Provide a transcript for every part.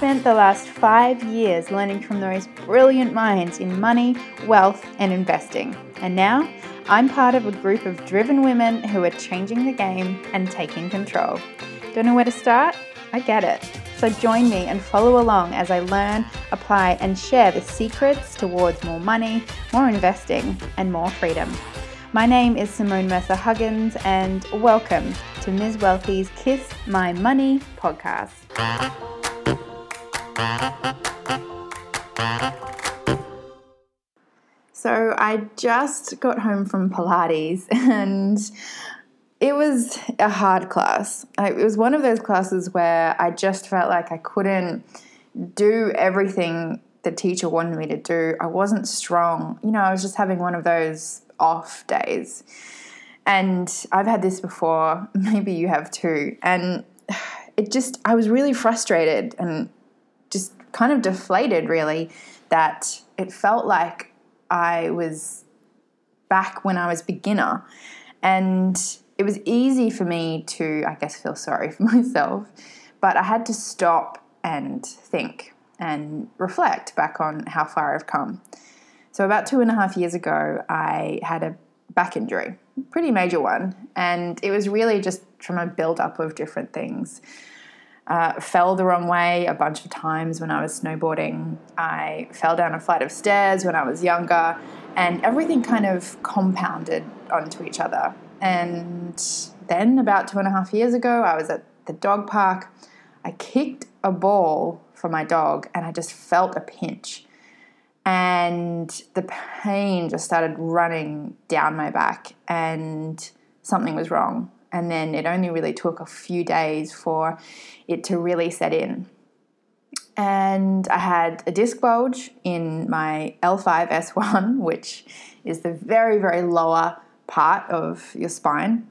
spent the last five years learning from those brilliant minds in money, wealth, and investing. And now I'm part of a group of driven women who are changing the game and taking control. Don't know where to start? I get it. So join me and follow along as I learn, apply, and share the secrets towards more money, more investing, and more freedom. My name is Simone Mercer Huggins, and welcome to Ms. Wealthy's Kiss My Money podcast. So, I just got home from Pilates and it was a hard class. It was one of those classes where I just felt like I couldn't do everything the teacher wanted me to do. I wasn't strong. You know, I was just having one of those off days. And I've had this before, maybe you have too. And it just, I was really frustrated and kind of deflated, really, that it felt like I was back when I was beginner. And it was easy for me to, I guess, feel sorry for myself, but I had to stop and think and reflect back on how far I've come. So, about two and a half years ago, I had a back injury, pretty major one, and it was really just from a build up of different things. Uh, fell the wrong way a bunch of times when I was snowboarding. I fell down a flight of stairs when I was younger, and everything kind of compounded onto each other. And then, about two and a half years ago, I was at the dog park. I kicked a ball for my dog and I just felt a pinch. And the pain just started running down my back, and something was wrong. And then it only really took a few days for it to really set in. And I had a disc bulge in my L5S1, which is the very, very lower part of your spine,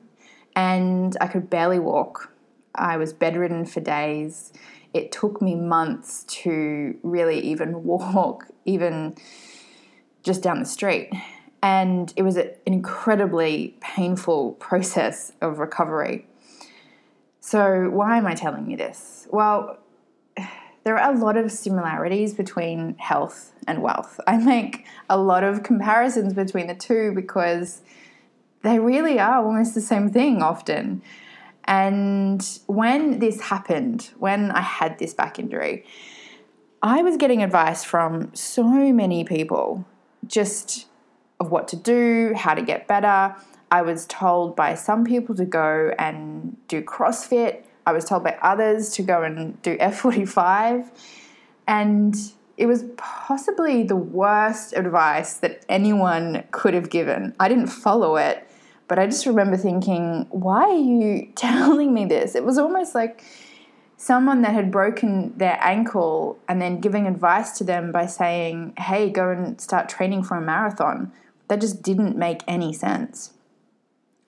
and I could barely walk. I was bedridden for days. It took me months to really even walk, even just down the street. And it was an incredibly painful process of recovery. So, why am I telling you this? Well, there are a lot of similarities between health and wealth. I make a lot of comparisons between the two because they really are almost the same thing often. And when this happened, when I had this back injury, I was getting advice from so many people just of what to do, how to get better. I was told by some people to go and do CrossFit. I was told by others to go and do F45. And it was possibly the worst advice that anyone could have given. I didn't follow it but I just remember thinking, why are you telling me this? It was almost like someone that had broken their ankle and then giving advice to them by saying, hey, go and start training for a marathon. That just didn't make any sense.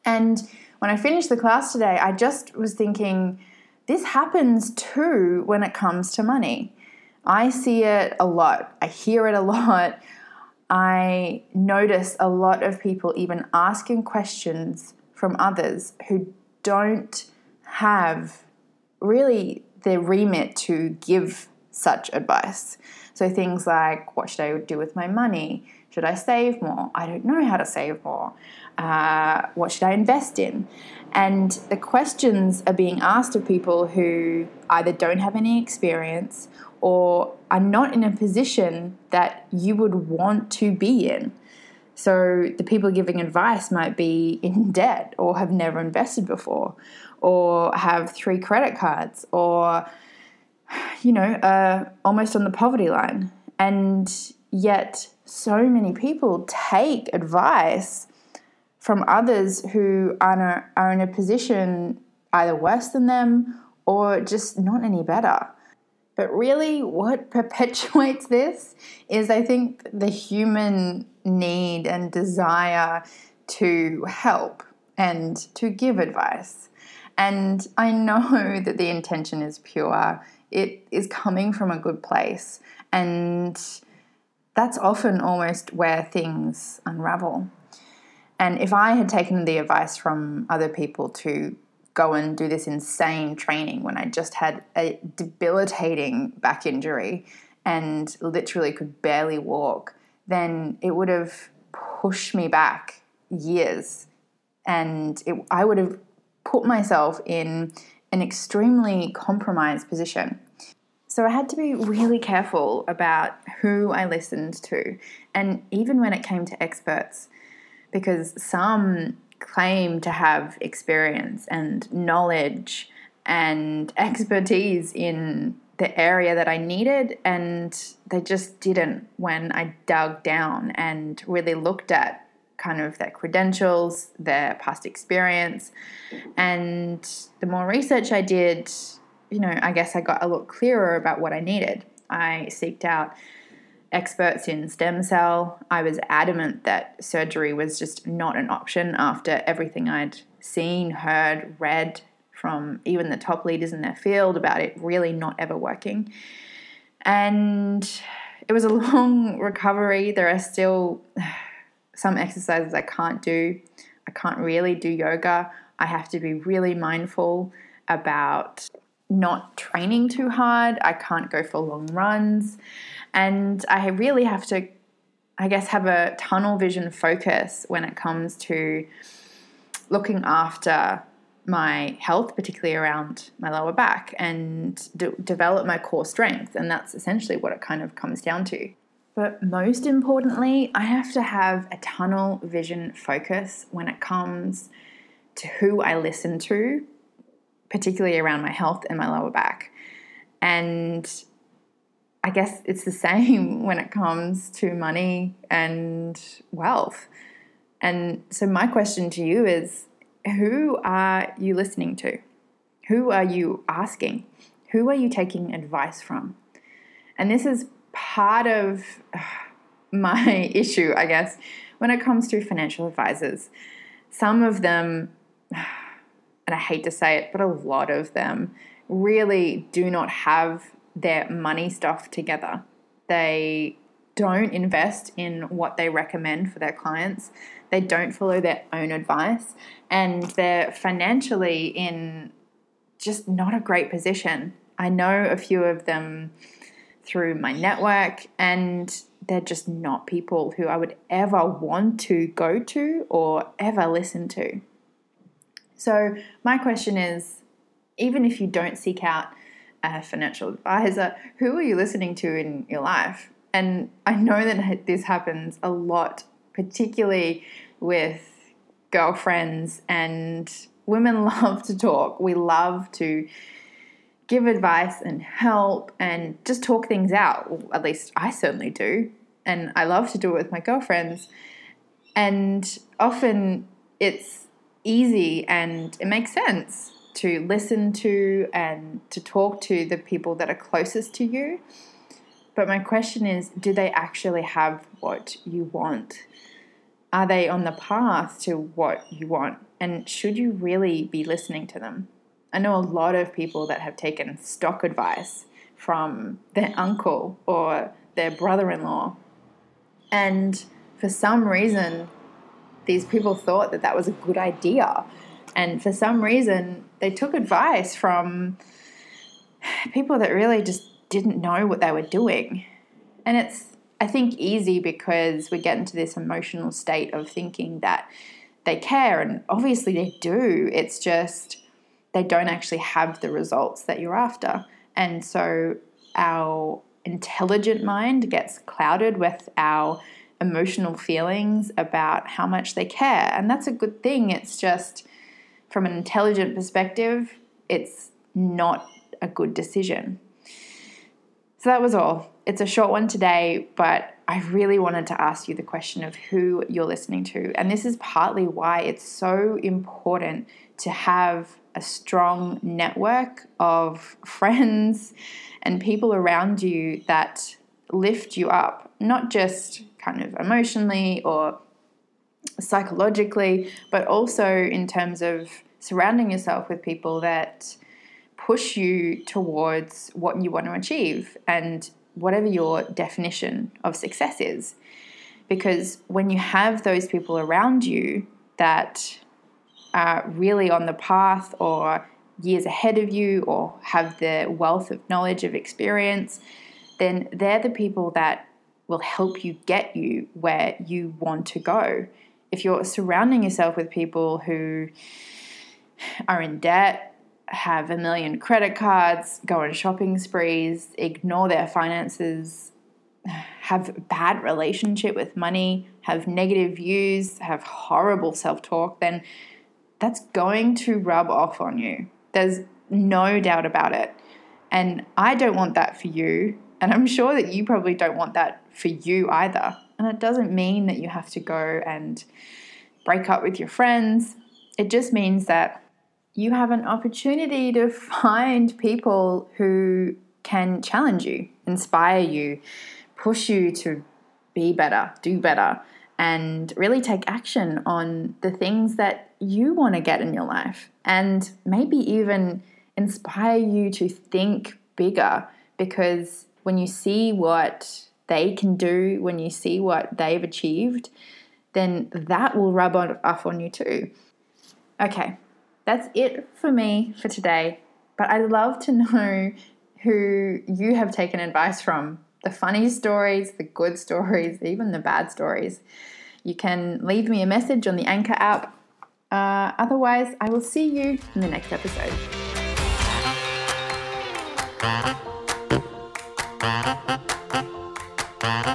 And when I finished the class today, I just was thinking, this happens too when it comes to money. I see it a lot, I hear it a lot. I notice a lot of people even asking questions from others who don't have really the remit to give such advice. So things like, what should I do with my money? Should I save more? I don't know how to save more. Uh, what should I invest in? And the questions are being asked of people who either don't have any experience or are not in a position that you would want to be in. So the people giving advice might be in debt or have never invested before or have three credit cards or you know, uh, almost on the poverty line. And yet so many people take advice from others who are, are in a position either worse than them or just not any better. But really, what perpetuates this is I think the human need and desire to help and to give advice. And I know that the intention is pure, it is coming from a good place. And that's often almost where things unravel. And if I had taken the advice from other people to go and do this insane training when I just had a debilitating back injury and literally could barely walk, then it would have pushed me back years. And it, I would have put myself in an extremely compromised position. So I had to be really careful about who I listened to, and even when it came to experts, because some claim to have experience and knowledge and expertise in the area that I needed, and they just didn't when I dug down and really looked at kind of their credentials, their past experience. And the more research I did, you know, I guess I got a lot clearer about what I needed. I seeked out experts in stem cell. I was adamant that surgery was just not an option after everything I'd seen, heard, read from even the top leaders in their field about it really not ever working. And it was a long recovery. There are still some exercises I can't do. I can't really do yoga. I have to be really mindful about not training too hard. I can't go for long runs. And I really have to, I guess, have a tunnel vision focus when it comes to looking after my health, particularly around my lower back, and de- develop my core strength. And that's essentially what it kind of comes down to. But most importantly, I have to have a tunnel vision focus when it comes to who I listen to, particularly around my health and my lower back. And I guess it's the same when it comes to money and wealth. And so, my question to you is who are you listening to? Who are you asking? Who are you taking advice from? And this is part of uh, my issue, I guess, when it comes to financial advisors. Some of them, and I hate to say it, but a lot of them really do not have their money stuff together. They don't invest in what they recommend for their clients. They don't follow their own advice and they're financially in just not a great position. I know a few of them through my network and they're just not people who I would ever want to go to or ever listen to. So, my question is even if you don't seek out a financial advisor, who are you listening to in your life? And I know that this happens a lot, particularly with girlfriends, and women love to talk. We love to give advice and help and just talk things out. at least I certainly do. And I love to do it with my girlfriends. And often it's easy and it makes sense to listen to and to talk to the people that are closest to you. But my question is do they actually have what you want? Are they on the path to what you want? And should you really be listening to them? I know a lot of people that have taken stock advice from their uncle or their brother in law. And for some reason, these people thought that that was a good idea. And for some reason, they took advice from people that really just didn't know what they were doing. And it's, I think, easy because we get into this emotional state of thinking that they care, and obviously they do. It's just they don't actually have the results that you're after. And so our intelligent mind gets clouded with our emotional feelings about how much they care. And that's a good thing. It's just from an intelligent perspective, it's not a good decision. So that was all. It's a short one today, but I really wanted to ask you the question of who you're listening to. And this is partly why it's so important to have a strong network of friends and people around you that lift you up, not just kind of emotionally or psychologically, but also in terms of surrounding yourself with people that push you towards what you want to achieve and whatever your definition of success is. Because when you have those people around you that are really on the path or years ahead of you or have the wealth of knowledge of experience, then they're the people that will help you get you where you want to go. If you're surrounding yourself with people who are in debt, have a million credit cards, go on shopping sprees, ignore their finances, have bad relationship with money, have negative views, have horrible self-talk, then that's going to rub off on you. There's no doubt about it. And I don't want that for you. And I'm sure that you probably don't want that for you either. And it doesn't mean that you have to go and break up with your friends. It just means that you have an opportunity to find people who can challenge you, inspire you, push you to be better, do better, and really take action on the things that you want to get in your life. And maybe even inspire you to think bigger because when you see what they can do, when you see what they've achieved, then that will rub off on you too. Okay, that's it for me for today. But I'd love to know who you have taken advice from the funny stories, the good stories, even the bad stories. You can leave me a message on the Anchor app. Uh, otherwise, I will see you in the next episode. Thank you.